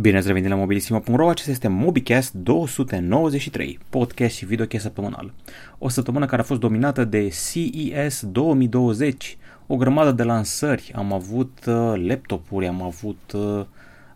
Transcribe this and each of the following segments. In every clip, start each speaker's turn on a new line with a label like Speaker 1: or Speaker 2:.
Speaker 1: Bine ați revenit la mobilisimo.ro, acesta este MobiCast 293, podcast și videocast săptămânal. O săptămână care a fost dominată de CES 2020, o grămadă de lansări, am avut uh, laptopuri, am avut uh,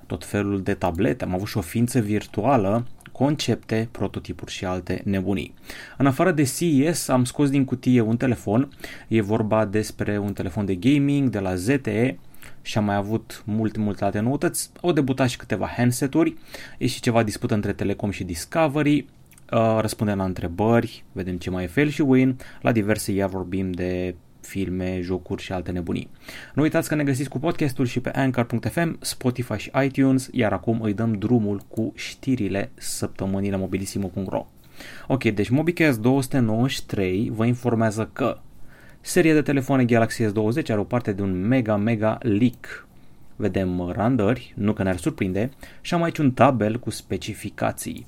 Speaker 1: tot felul de tablete, am avut și o ființă virtuală, concepte, prototipuri și alte nebunii. În afară de CES am scos din cutie un telefon, e vorba despre un telefon de gaming de la ZTE, și am mai avut multe, multe alte noutăți. Au debutat și câteva handset-uri, e și ceva dispută între Telecom și Discovery, uh, răspundem la întrebări, vedem ce mai e fel și Win, la diverse iar vorbim de filme, jocuri și alte nebunii. Nu uitați că ne găsiți cu podcastul și pe Anchor.fm, Spotify și iTunes, iar acum îi dăm drumul cu știrile săptămânii la mobilisimo.ro. Ok, deci MobiCast 293 vă informează că Seria de telefoane Galaxy S20 are o parte de un mega mega leak. Vedem randări, nu că ne-ar surprinde, și am aici un tabel cu specificații.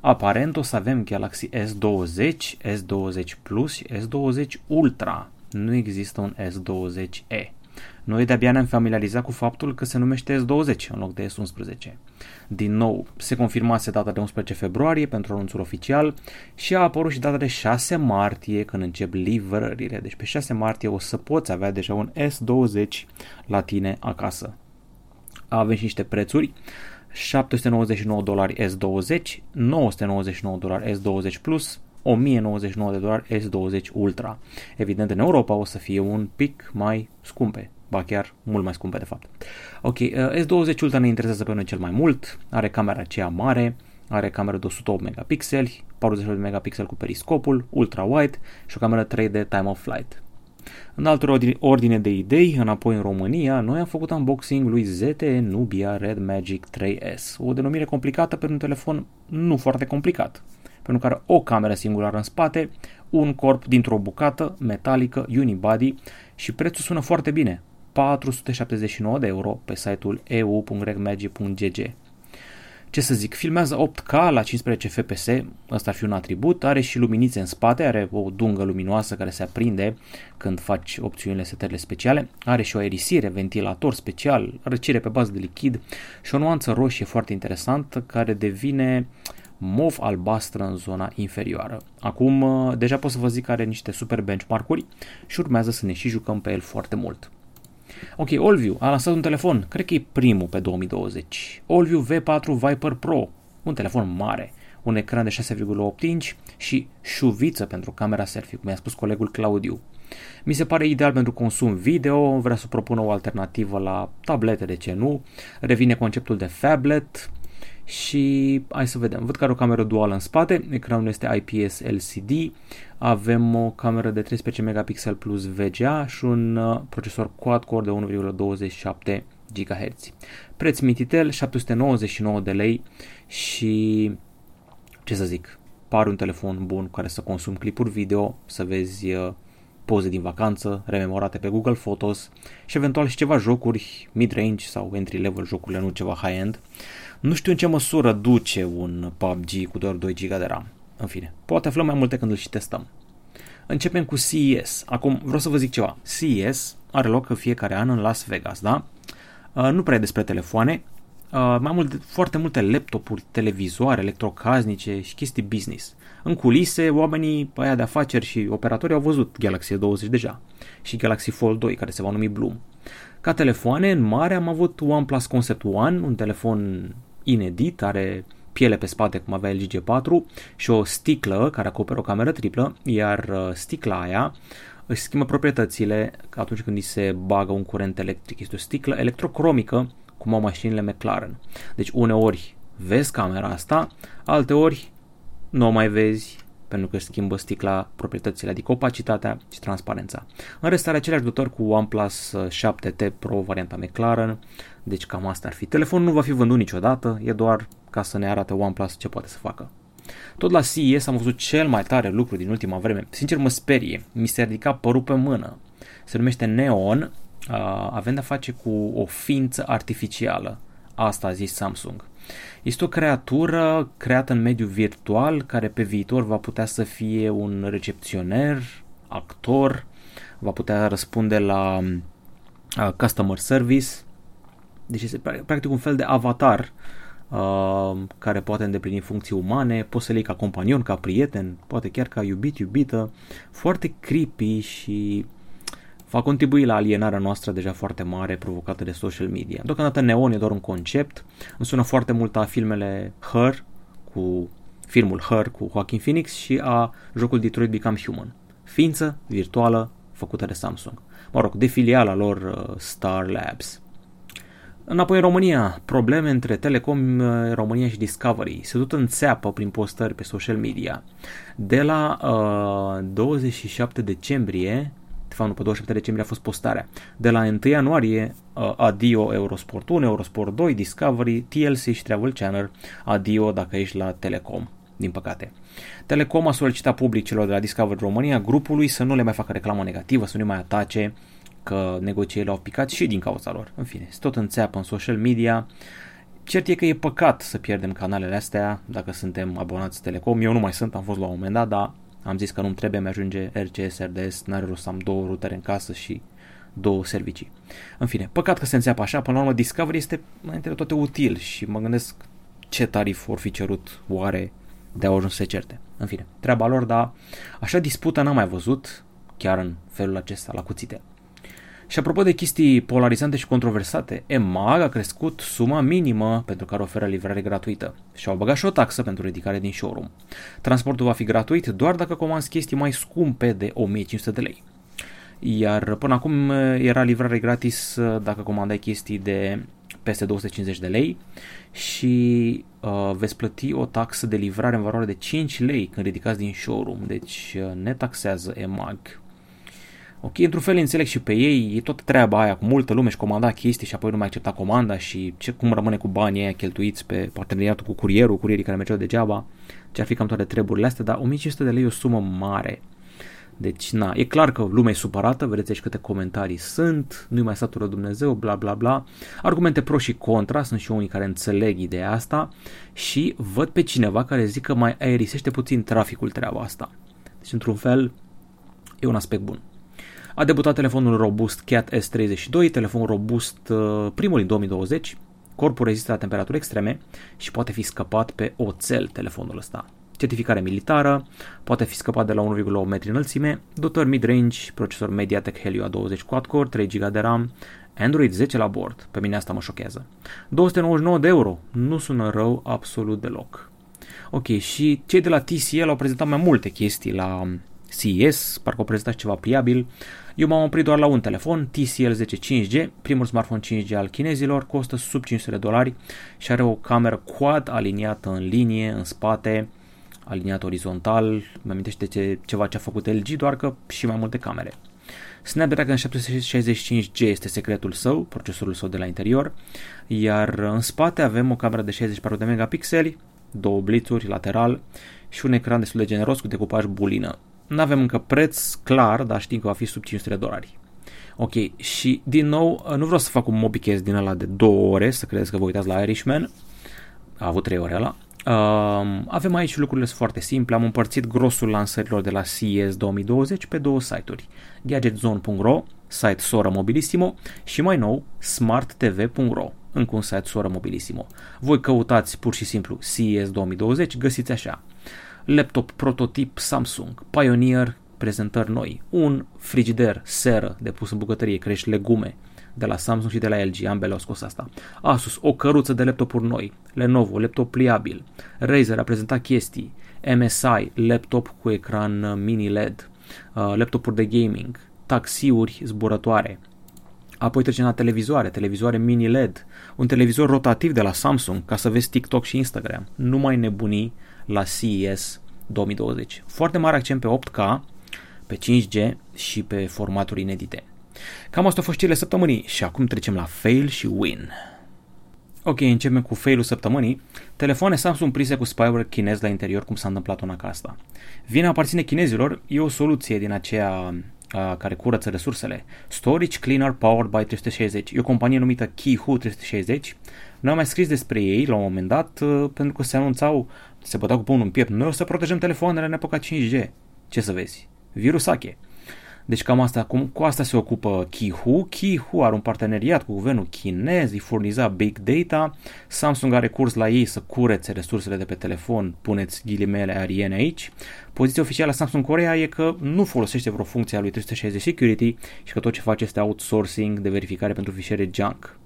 Speaker 1: Aparent o să avem Galaxy S20, S20 Plus și S20 Ultra. Nu există un S20e. Noi de-abia ne-am familiarizat cu faptul că se numește S20 în loc de S11. Din nou, se confirmase data de 11 februarie pentru anunțul oficial și a apărut și data de 6 martie când încep livrările. Deci pe 6 martie o să poți avea deja un S20 la tine acasă. Avem și niște prețuri. 799 dolari S20, 999 dolari S20 Plus, 1099 de dolari S20 Ultra. Evident, în Europa o să fie un pic mai scumpe, ba chiar mult mai scumpe de fapt. Ok, uh, S20 Ultra ne interesează pe noi cel mai mult, are camera aceea mare, are cameră de 108 megapixeli, 48 megapixeli cu periscopul, ultra-wide și o cameră 3D time of flight. În altă ordine de idei, înapoi în România, noi am făcut unboxing lui ZTE Nubia Red Magic 3S, o denumire complicată pentru un telefon nu foarte complicat, pentru care o cameră singulară în spate, un corp dintr-o bucată metalică unibody și prețul sună foarte bine, 479 de euro pe site-ul eu.regmagic.gg. Ce să zic, filmează 8K la 15 fps, ăsta ar fi un atribut, are și luminițe în spate, are o dungă luminoasă care se aprinde când faci opțiunile setările speciale, are și o aerisire, ventilator special, răcire pe bază de lichid și o nuanță roșie foarte interesantă care devine mov albastră în zona inferioară. Acum deja pot să vă zic că are niște super benchmark-uri și urmează să ne și jucăm pe el foarte mult. Ok, Allview a lansat un telefon, cred că e primul pe 2020. Allview V4 Viper Pro, un telefon mare, un ecran de 6,8 inch și șuviță pentru camera selfie, cum mi-a spus colegul Claudiu. Mi se pare ideal pentru consum video, vrea să propună o alternativă la tablete, de ce nu. Revine conceptul de phablet, și hai să vedem, văd că are o cameră duală în spate, ecranul este IPS LCD, avem o cameră de 13 megapixel plus VGA și un uh, procesor quad-core de 1,27 GHz. Preț mititel 799 de lei și ce să zic, pare un telefon bun cu care să consumi clipuri video, să vezi uh, poze din vacanță, rememorate pe Google Photos și eventual și ceva jocuri mid-range sau entry-level jocurile, nu ceva high-end. Nu știu în ce măsură duce un PUBG cu doar 2 GB de RAM. În fine, poate aflăm mai multe când îl și testăm. Începem cu CES. Acum vreau să vă zic ceva. CES are loc în fiecare an în Las Vegas, da? Uh, nu prea despre telefoane, uh, mai mult, foarte multe laptopuri, televizoare, electrocasnice și chestii business. În culise, oamenii aia de afaceri și operatori au văzut Galaxy 20 deja și Galaxy Fold 2, care se va numi Bloom. Ca telefoane, în mare am avut OnePlus Concept One, un telefon inedit, are piele pe spate cum avea LG G4 și o sticlă care acoperă o cameră triplă, iar uh, sticla aia își schimbă proprietățile atunci când îi se bagă un curent electric. Este o sticlă electrocromică cum au mașinile McLaren. Deci uneori vezi camera asta, alteori nu o mai vezi pentru că își schimbă sticla proprietățile, adică opacitatea și transparența. În rest are aceleași dotări cu OnePlus 7T Pro varianta McLaren, deci cam asta ar fi. Telefonul nu va fi vândut niciodată, e doar ca să ne arate OnePlus ce poate să facă. Tot la CES am văzut cel mai tare lucru din ultima vreme. Sincer mă sperie, mi se ridica părul pe mână. Se numește Neon, avem de-a face cu o ființă artificială. Asta a zis Samsung. Este o creatură creată în mediul virtual care pe viitor va putea să fie un recepționer, actor, va putea răspunde la uh, customer service. Deci este practic un fel de avatar uh, care poate îndeplini funcții umane, poți să le iei ca companion, ca prieten, poate chiar ca iubit, iubită, foarte creepy și va contribui la alienarea noastră deja foarte mare provocată de social media. Deocamdată Neon e doar un concept, îmi sună foarte mult a filmele Her, cu filmul Her cu Joaquin Phoenix și a jocul Detroit Become Human. Ființă virtuală făcută de Samsung. Mă rog, de filiala lor uh, Star Labs. Înapoi în România, probleme între Telecom uh, România și Discovery. Se tot înțeapă prin postări pe social media. De la uh, 27 decembrie, de fapt nu, pe 27 decembrie a fost postarea. De la 1 ianuarie, uh, adio Eurosport 1, Eurosport 2, Discovery, TLC și Travel Channel, adio dacă ești la Telecom, din păcate. Telecom a solicitat public celor de la Discovery România grupului să nu le mai facă reclamă negativă, să nu mai atace, că negocierile au picat și din cauza lor. În fine, se tot înțeapă în social media. Cert e că e păcat să pierdem canalele astea dacă suntem abonați Telecom. Eu nu mai sunt, am fost la un moment dat, dar am zis că nu-mi trebuie, mi-ajunge RCS, RDS, n-are rost să am două rutere în casă și două servicii. În fine, păcat că se înțeapă așa, până la urmă Discovery este înainte de toate util și mă gândesc ce tarif vor fi cerut oare de a ajuns să se certe. În fine, treaba lor, dar așa dispută n-am mai văzut chiar în felul acesta, la cuțite. Și apropo de chestii polarizante și controversate, EMAG a crescut suma minimă pentru care oferă livrare gratuită și au băgat și o taxă pentru ridicare din showroom. Transportul va fi gratuit doar dacă comanzi chestii mai scumpe de 1500 de lei. Iar până acum era livrare gratis dacă comandai chestii de peste 250 de lei și uh, veți plăti o taxă de livrare în valoare de 5 lei când ridicați din showroom, deci uh, ne taxează EMAG Ok, într-un fel înțeleg și pe ei, e tot treaba aia cu multă lume și comanda chestii și apoi nu mai accepta comanda și ce, cum rămâne cu banii aia cheltuiți pe parteneriatul cu curierul, curierii care mergeau degeaba, ce ar fi cam toate treburile astea, dar 1500 de lei e o sumă mare. Deci, na, e clar că lumea e supărată, vedeți aici câte comentarii sunt, nu-i mai satură Dumnezeu, bla bla bla. Argumente pro și contra, sunt și unii care înțeleg ideea asta și văd pe cineva care zic că mai aerisește puțin traficul treaba asta. Deci, într-un fel, e un aspect bun. A debutat telefonul robust Cat S32, telefon robust uh, primul din 2020, corpul rezistă la temperaturi extreme și poate fi scăpat pe oțel telefonul ăsta. Certificare militară, poate fi scăpat de la 1,8 metri înălțime, dotări mid-range, procesor MediaTek Helio A20 quad-core, 3 GB de RAM, Android 10 la bord, pe mine asta mă șochează. 299 de euro, nu sună rău absolut deloc. Ok, și cei de la TCL au prezentat mai multe chestii la CES, parcă au prezentat ceva pliabil. Eu m-am oprit doar la un telefon, TCL 10 5G, primul smartphone 5G al chinezilor, costă sub 500 de dolari și are o cameră quad aliniată în linie, în spate, aliniat orizontal, mi amintește ce, ceva ce a făcut LG, doar că și mai multe camere. Snapdragon 765G este secretul său, procesorul său de la interior, iar în spate avem o cameră de 64 de megapixeli, două blitzuri lateral și un ecran destul de generos cu decupaj bulină. Nu avem încă preț clar, dar știm că va fi sub 500 de dolari. Ok, și din nou, nu vreau să fac un mobicast din ăla de două ore, să credeți că vă uitați la Irishman. A avut trei ore ăla. Uh, avem aici lucrurile foarte simple, am împărțit grosul lansărilor de la CES 2020 pe două site-uri. GadgetZone.ro, site soră Mobilissimo și mai nou SmartTV.ro, încă un site soră Mobilissimo. Voi căutați pur și simplu CES 2020, găsiți așa laptop prototip Samsung, Pioneer, prezentări noi, un frigider seră de pus în bucătărie, crești legume, de la Samsung și de la LG, ambele au scos asta. Asus, o căruță de laptopuri noi, Lenovo, laptop pliabil, Razer a prezentat chestii, MSI, laptop cu ecran mini LED, uh, laptopuri de gaming, taxiuri zburătoare, Apoi trecem la televizoare, televizoare mini LED, un televizor rotativ de la Samsung ca să vezi TikTok și Instagram. Nu mai nebuni la CES 2020. Foarte mare accent pe 8K, pe 5G și pe formaturi inedite. Cam asta au fost cele săptămânii și acum trecem la fail și win. Ok, începem cu failul săptămânii. Telefoane Samsung prise cu spyware chinez la interior, cum s-a întâmplat una ca asta. Vina aparține chinezilor, e o soluție din aceea a, care curăță resursele. Storage Cleaner Powered by 360. E o companie numită Kihu 360. Noi am mai scris despre ei la un moment dat uh, pentru că se anunțau se băteau cu pumnul în piept. Noi o să protejăm telefoanele în epoca 5G. Ce să vezi? Virus ache. Deci cam asta, cum, cu asta se ocupă Kihu. Kihu are un parteneriat cu guvernul chinez, îi furniza big data. Samsung are curs la ei să curețe resursele de pe telefon, puneți ghilimele ariene aici. Poziția oficială a Samsung Korea e că nu folosește vreo funcție a lui 360 Security și că tot ce face este outsourcing de verificare pentru fișiere junk.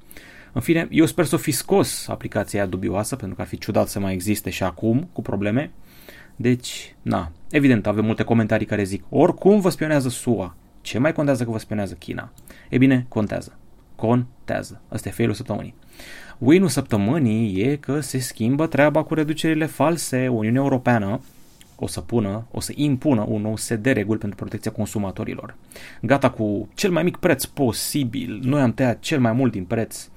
Speaker 1: În fine, eu sper să fi scos aplicația dubioasă, pentru că ar fi ciudat să mai existe și acum cu probleme. Deci, na, evident, avem multe comentarii care zic, oricum vă spionează SUA. Ce mai contează că vă spionează China? E bine, contează. Contează. Asta e failul săptămânii. Win-ul săptămânii e că se schimbă treaba cu reducerile false. Uniunea Europeană o să pună, o să impună un nou set de reguli pentru protecția consumatorilor. Gata cu cel mai mic preț posibil. Noi am tăiat cel mai mult din preț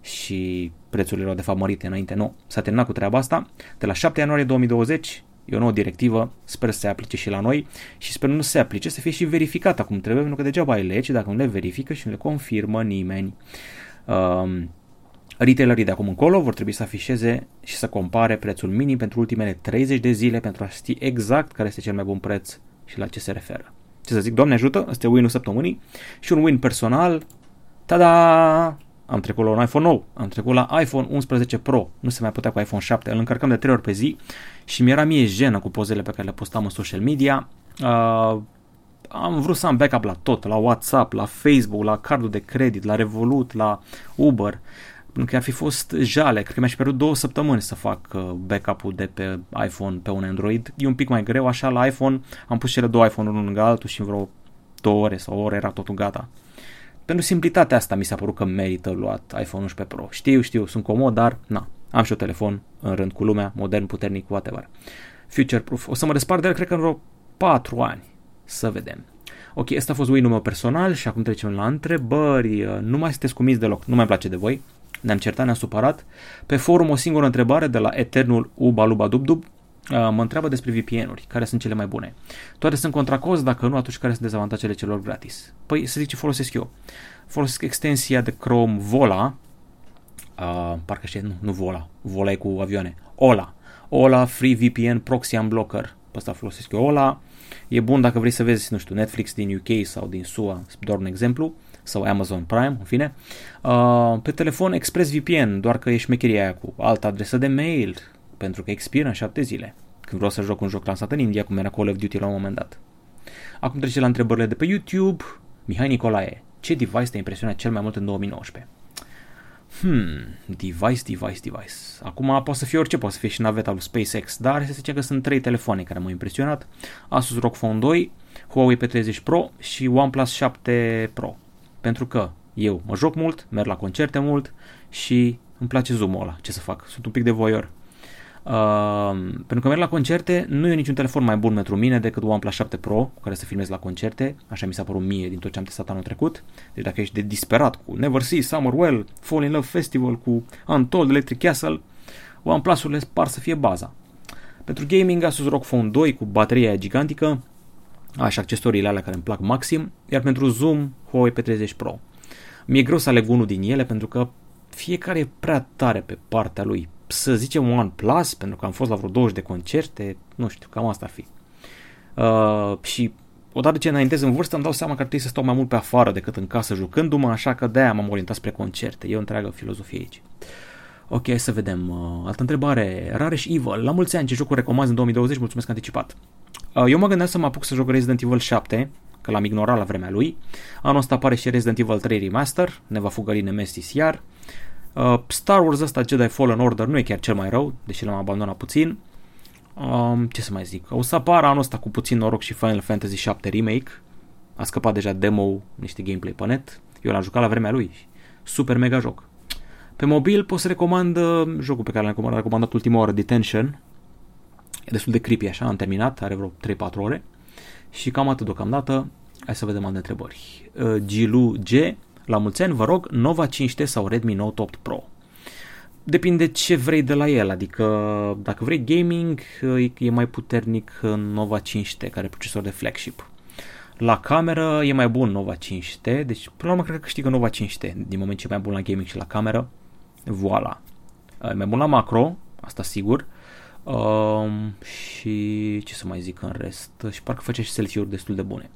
Speaker 1: și prețurile erau de fapt mărite înainte. Nu, s-a terminat cu treaba asta. De la 7 ianuarie 2020 E o nouă directivă, sper să se aplice și la noi și sper nu se aplice, să fie și verificată cum trebuie, pentru că degeaba ai legi dacă nu le verifică și nu le confirmă nimeni. Um, Retailerii de acum încolo vor trebui să afișeze și să compare prețul minim pentru ultimele 30 de zile pentru a ști exact care este cel mai bun preț și la ce se referă. Ce să zic, Doamne ajută, este win-ul săptămânii și un win personal. Tada! Am trecut la un iPhone nou, am trecut la iPhone 11 Pro, nu se mai putea cu iPhone 7, îl încărcam de 3 ori pe zi și mi-era mie jenă cu pozele pe care le postam în social media. Uh, am vrut să am backup la tot, la WhatsApp, la Facebook, la cardul de credit, la Revolut, la Uber. Pentru că ar fi fost jale, cred că mi-aș pierdut două săptămâni să fac uh, backup-ul de pe iPhone pe un Android. E un pic mai greu, așa la iPhone am pus cele două iPhone-uri unul lângă altul și în vreo două ore sau o oră era totul gata. Pentru simplitatea asta mi s-a părut că merită luat iPhone 11 Pro. Știu, știu, sunt comod, dar na, am și un telefon în rând cu lumea, modern, puternic, whatever. Future proof. O să mă despart de el, cred că în vreo 4 ani. Să vedem. Ok, asta a fost win-ul meu personal și acum trecem la întrebări. Nu mai sunteți cumiți deloc, nu mai place de voi. Ne-am certat, ne-am supărat. Pe forum o singură întrebare de la Eternul Uba Luba Dub Dub. Mă întreabă despre VPN-uri, care sunt cele mai bune. Toate sunt contra cost, dacă nu, atunci care sunt dezavantajele celor gratis? Păi să zic ce folosesc eu. Folosesc extensia de Chrome Vola, uh, parcă știe, nu, nu Vola, Vola e cu avioane, Ola. Ola Free VPN Proxy Unblocker. Pe asta folosesc eu Ola. E bun dacă vrei să vezi, nu știu, Netflix din UK sau din SUA, doar un exemplu, sau Amazon Prime, în fine. Uh, pe telefon ExpressVPN, doar că e șmecheria aia cu altă adresă de mail, pentru că expiră în șapte zile. Când vreau să joc un joc lansat în India, cum era Call of Duty la un moment dat. Acum trece la întrebările de pe YouTube. Mihai Nicolae, ce device te impresionează cel mai mult în 2019? Hmm, device, device, device. Acum poate să fie orice, poate să fie și naveta lui SpaceX, dar se zice că sunt trei telefoane care m-au impresionat. Asus ROG Phone 2, Huawei P30 Pro și OnePlus 7 Pro. Pentru că eu mă joc mult, merg la concerte mult și îmi place zoom-ul ăla. Ce să fac? Sunt un pic de voyeur. Uh, pentru că merg la concerte, nu e niciun telefon mai bun pentru mine decât OnePlus 7 Pro, cu care să filmez la concerte, așa mi s-a părut mie din tot ce am testat anul trecut. Deci dacă ești de disperat cu Never See, Summer Well, Fall in Love Festival, cu Untold, Electric Castle, OnePlus-urile par să fie baza. Pentru gaming, Asus ROG Phone 2 cu bateria aia gigantică, așa accesoriile alea care îmi plac maxim, iar pentru zoom, Huawei P30 Pro. Mi-e greu să aleg unul din ele pentru că fiecare e prea tare pe partea lui să zicem OnePlus, pentru că am fost la vreo 20 de concerte, nu știu, cam asta ar fi. Uh, și odată ce înaintez în vârstă îmi dau seama că ar trebui să stau mai mult pe afară decât în casă jucându-mă, așa că de-aia m-am orientat spre concerte. E o întreagă filozofie aici. Ok, să vedem. Uh, altă întrebare. Rareș Evil. La mulți ani, ce jocuri recomanzi în 2020? Mulțumesc anticipat. Uh, eu mă gândeam să mă apuc să joc Resident Evil 7, că l-am ignorat la vremea lui. Anul ăsta apare și Resident Evil 3 Remaster, ne va fugări Nemesis iar. Uh, Star Wars ăsta, Jedi Fallen Order, nu e chiar cel mai rău, deși l-am abandonat puțin. Um, ce să mai zic? O să apară anul ăsta cu puțin noroc și Final Fantasy 7 Remake. A scăpat deja demo, niște gameplay pe net. Eu l-am jucat la vremea lui. Super mega joc. Pe mobil pot să recomand uh, jocul pe care l-am recomandat, recomandat ultima oră, Detention. E destul de creepy așa, am terminat, are vreo 3-4 ore. Și cam atât deocamdată. Hai să vedem alte întrebări. Uh, Gilu G la mulți ani, vă rog, Nova 5T sau Redmi Note 8 Pro. Depinde ce vrei de la el, adică dacă vrei gaming, e mai puternic Nova 5T, care e procesor de flagship. La cameră e mai bun Nova 5T, deci până la urmă cred că câștigă Nova 5T, din moment ce e mai bun la gaming și la cameră. Voila. E mai bun la macro, asta sigur. Um, și ce să mai zic în rest, și parcă face și selfie-uri destul de bune.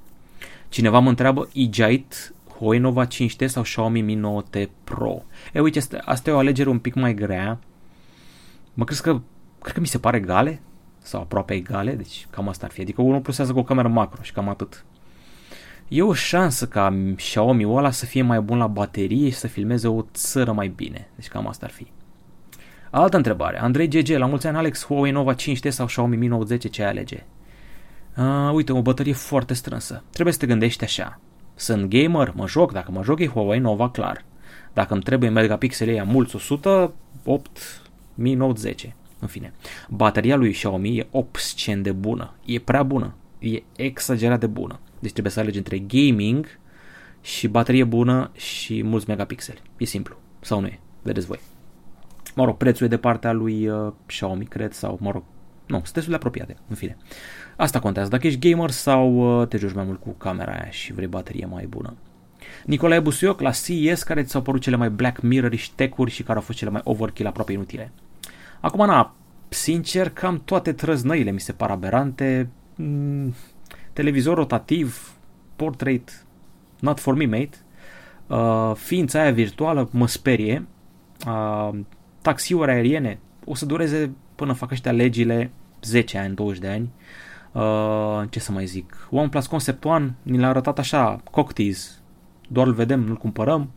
Speaker 1: Cineva mă întreabă Ejite Huawei Nova 5T sau Xiaomi Mi 9T Pro. E, uite, asta, asta e o alegere un pic mai grea. Mă crezi că, cred că mi se pare egale sau aproape egale, deci cam asta ar fi. Adică unul plusează cu o cameră macro și cam atât. E o șansă ca Xiaomi-ul ăla să fie mai bun la baterie și să filmeze o țără mai bine. Deci cam asta ar fi. Altă întrebare. Andrei GG, la mulți ani Alex, Huawei Nova 5T sau Xiaomi Mi Note 10, ce alege? Uh, uite, o baterie foarte strânsă. Trebuie să te gândești așa. Sunt gamer, mă joc, dacă mă joc e Huawei Nova, clar. Dacă îmi trebuie megapixele ea mulți 100, 8 Mi Note 10. În fine, bateria lui Xiaomi e obscen de bună. E prea bună. E exagerat de bună. Deci trebuie să alegi între gaming și baterie bună și mulți megapixeli. E simplu. Sau nu e? Vedeți voi. Mă rog, prețul e de partea lui uh, Xiaomi, cred, sau mă rog, nu, sunt destul de apropiate, în fine. Asta contează, dacă ești gamer sau uh, te joci mai mult cu camera aia și vrei baterie mai bună. Nicolae Busuioc, la CES, care ți-au părut cele mai Black Mirror-iși tech și care au fost cele mai overkill aproape inutile. Acum, na, sincer, cam toate trăznăile mi se par aberante. Mm, televizor rotativ, portrait, not for me, mate. Uh, ființa aia virtuală mă sperie. Uh, taxiuri aeriene o să dureze până fac ăștia legile 10 ani, 20 de ani. Uh, ce să mai zic? OnePlus Concept One ni l-a arătat așa, cocktease, doar îl vedem, nu-l cumpărăm.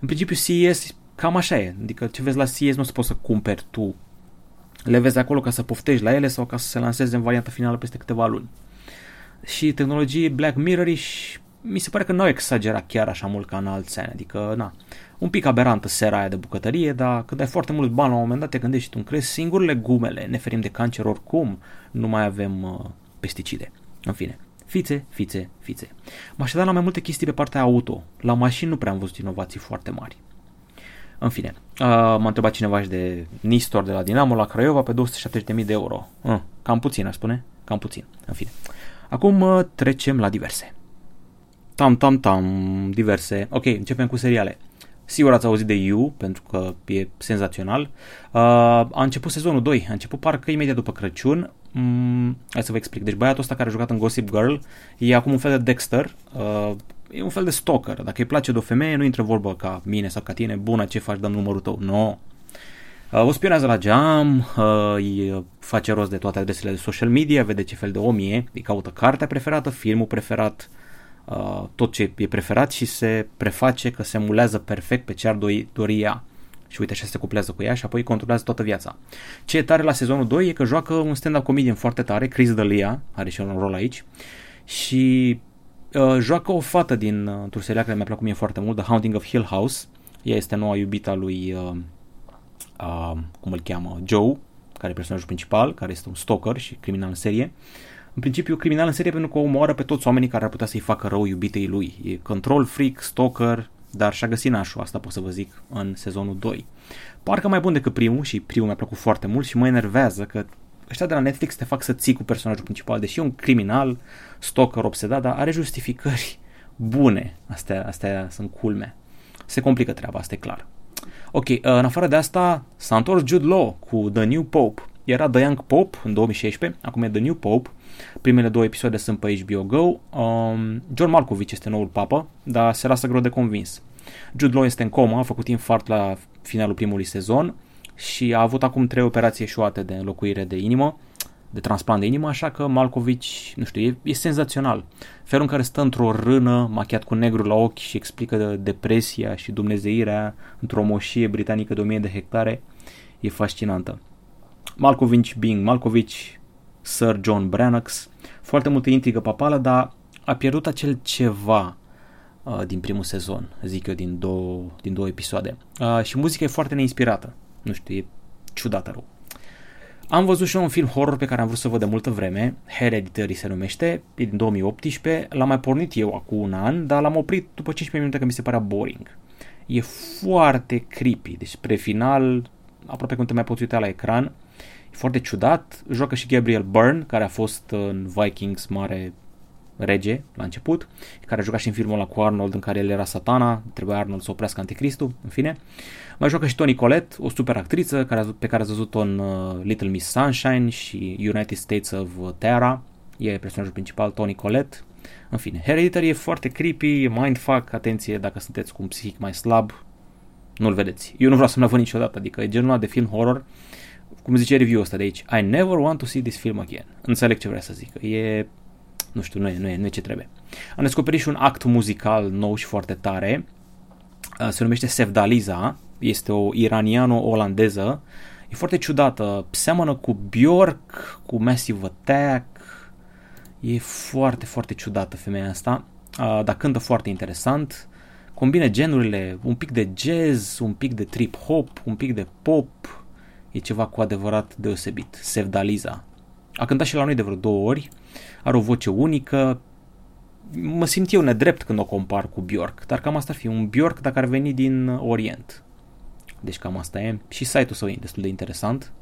Speaker 1: În principiu CES cam așa e, adică ce vezi la CES nu o să poți să cumperi tu. Le vezi acolo ca să poftești la ele sau ca să se lanseze în varianta finală peste câteva luni. Și tehnologie Black Mirror și mi se pare că nu au exagerat chiar așa mult ca în alți ani, adică na, un pic aberantă sera aia de bucătărie, dar când ai foarte mult bani la un moment dat te gândești tu, crezi singur legumele, ne ferim de cancer oricum, nu mai avem uh, pesticide. În fine, fițe, fițe, fițe. M-aș așteptam la mai multe chestii pe partea auto. La mașini nu prea am văzut inovații foarte mari. În fine, uh, m-a întrebat cineva și de Nistor de la Dinamo la Craiova pe 270.000 de euro. Uh, cam puțin, aș spune. Cam puțin. În fine. Acum uh, trecem la diverse. Tam, tam, tam, diverse. Ok, începem cu seriale. Sigur ați auzit de You, pentru că e senzațional. Uh, a început sezonul 2, a început parcă imediat după Crăciun. Mm, hai să vă explic. Deci băiatul ăsta care a jucat în Gossip Girl e acum un fel de Dexter. Uh, e un fel de stalker. Dacă îi place de o femeie, nu intră vorbă ca mine sau ca tine. Bună, ce faci, dăm numărul tău. Nu. No. Uh, o spionează la geam, uh, îi face rost de toate adresele de social media, vede ce fel de om e, îi caută cartea preferată, filmul preferat, Uh, tot ce e preferat și se preface că se mulează perfect pe ce ar dori, dori ea. Și uite, așa se cuplează cu ea și apoi controlează toată viața. Ce e tare la sezonul 2 e că joacă un stand-up comedian foarte tare, Chris D'Elia, are și un rol aici, și uh, joacă o fată din uh, într-un serial care mi-a plăcut mie foarte mult, The Haunting of Hill House. Ea este noua iubita lui, uh, uh, cum îl cheamă, Joe, care e personajul principal, care este un stalker și criminal în serie. Uh, în principiu criminal în serie pentru că omoară pe toți oamenii care ar putea să-i facă rău iubitei lui. E control freak, stalker, dar și-a găsit nașul, asta pot să vă zic, în sezonul 2. Parcă mai bun decât primul și primul mi-a plăcut foarte mult și mă enervează că ăștia de la Netflix te fac să ții cu personajul principal, deși e un criminal, stalker, obsedat, dar are justificări bune. Astea, astea sunt culme. Se complică treaba, asta e clar. Ok, în afară de asta, s-a întors Jude Law cu The New Pope. Era The Young Pope în 2016, acum e The New Pope Primele două episoade sunt pe HBO Go. Um, John Malkovich este noul papă, dar se lasă greu de convins. Jude Law este în comă, a făcut infart la finalul primului sezon și a avut acum trei operații eșuate de înlocuire de inimă, de transplant de inimă, așa că Malkovich, nu știu, e, e senzațional. Felul în care stă într-o rână, machiat cu negru la ochi și explică de depresia și dumnezeirea într-o moșie britanică de 1000 de hectare, e fascinantă. Malkovich Bing, Malkovich Sir John Brannox, foarte multă intrigă papală, dar a pierdut acel ceva uh, din primul sezon, zic eu, din două, din două episoade. Uh, și muzica e foarte neinspirată. Nu știu, e ciudată rău. Am văzut și eu un film horror pe care am vrut să văd de multă vreme, Hereditary se numește, e din 2018, l-am mai pornit eu acum un an, dar l-am oprit după 15 minute că mi se părea boring. E foarte creepy, deci spre final, aproape cum te mai poți uita la ecran, foarte ciudat. Joacă și Gabriel Byrne, care a fost în Vikings mare rege la început, care a jucat și în filmul ăla cu Arnold în care el era satana, trebuia Arnold să oprească anticristul, în fine. Mai joacă și Toni Collette, o super actriță care, pe care ați văzut-o în uh, Little Miss Sunshine și United States of Terra, e personajul principal, Tony Collette. În fine, Hereditary e foarte creepy, e mindfuck, atenție dacă sunteți cu un psihic mai slab, nu-l vedeți. Eu nu vreau să-mi văd niciodată, adică e genul de film horror, cum zice review ăsta de aici, I never want to see this film again. Înțeleg ce vrea să zic. E, nu știu, nu e, nu e, nu e ce trebuie. Am descoperit și un act muzical nou și foarte tare, uh, se numește Sevdaliza, este o iraniano-olandeză, e foarte ciudată, seamănă cu Bjork, cu Massive Attack, e foarte, foarte ciudată femeia asta, uh, dar cântă foarte interesant, combine genurile, un pic de jazz, un pic de trip-hop, un pic de pop, e ceva cu adevărat deosebit, Sevdaliza. A cântat și la noi de vreo două ori, are o voce unică, mă simt eu nedrept când o compar cu Bjork, dar cam asta ar fi un Bjork dacă ar veni din Orient. Deci cam asta e. Și site-ul său e destul de interesant.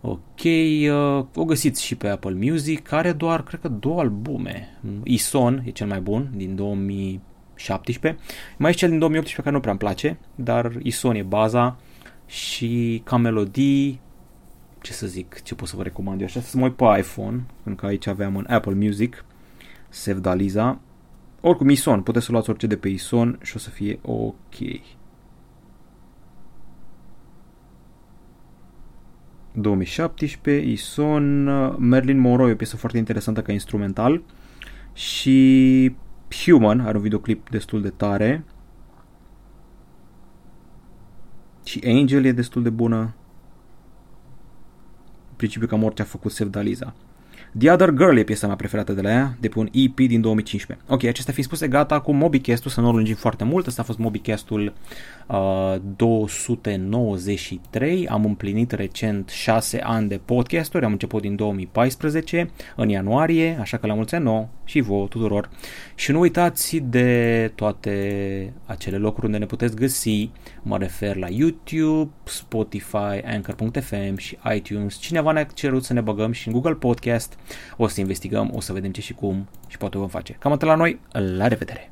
Speaker 1: Ok, uh, o găsiți și pe Apple Music, are doar, cred că, două albume. Ison e cel mai bun, din 2017. Mai e cel din 2018 care nu prea îmi place, dar Ison e baza și ca melodii, ce să zic, ce pot să vă recomand eu așa, să mă uit pe iPhone, pentru că aici aveam un Apple Music, Sevdaliza. Oricum, Ison, puteți să luați orice de pe Ison și o să fie ok. 2017, Ison, Merlin Monroe, o piesă foarte interesantă ca instrumental și Human are un videoclip destul de tare și Angel e destul de bună în principiu cam orice a făcut Sevdaliza. The Other Girl e piesa mea preferată de la ea, de pe un EP din 2015. Ok, acestea fiind spuse, gata cu MobiCast-ul, să nu o lungim foarte mult. Asta a fost MobiCast-ul uh, 293. Am împlinit recent 6 ani de podcasturi, am început din 2014, în ianuarie, așa că la mulți ani nou și vouă tuturor. Și nu uitați de toate acele locuri unde ne puteți găsi, mă refer la YouTube, Spotify, Anchor.fm și iTunes. Cineva ne-a cerut să ne băgăm și în Google Podcast o să investigăm, o să vedem ce și cum și poate o vom face. Cam atât la noi, la revedere!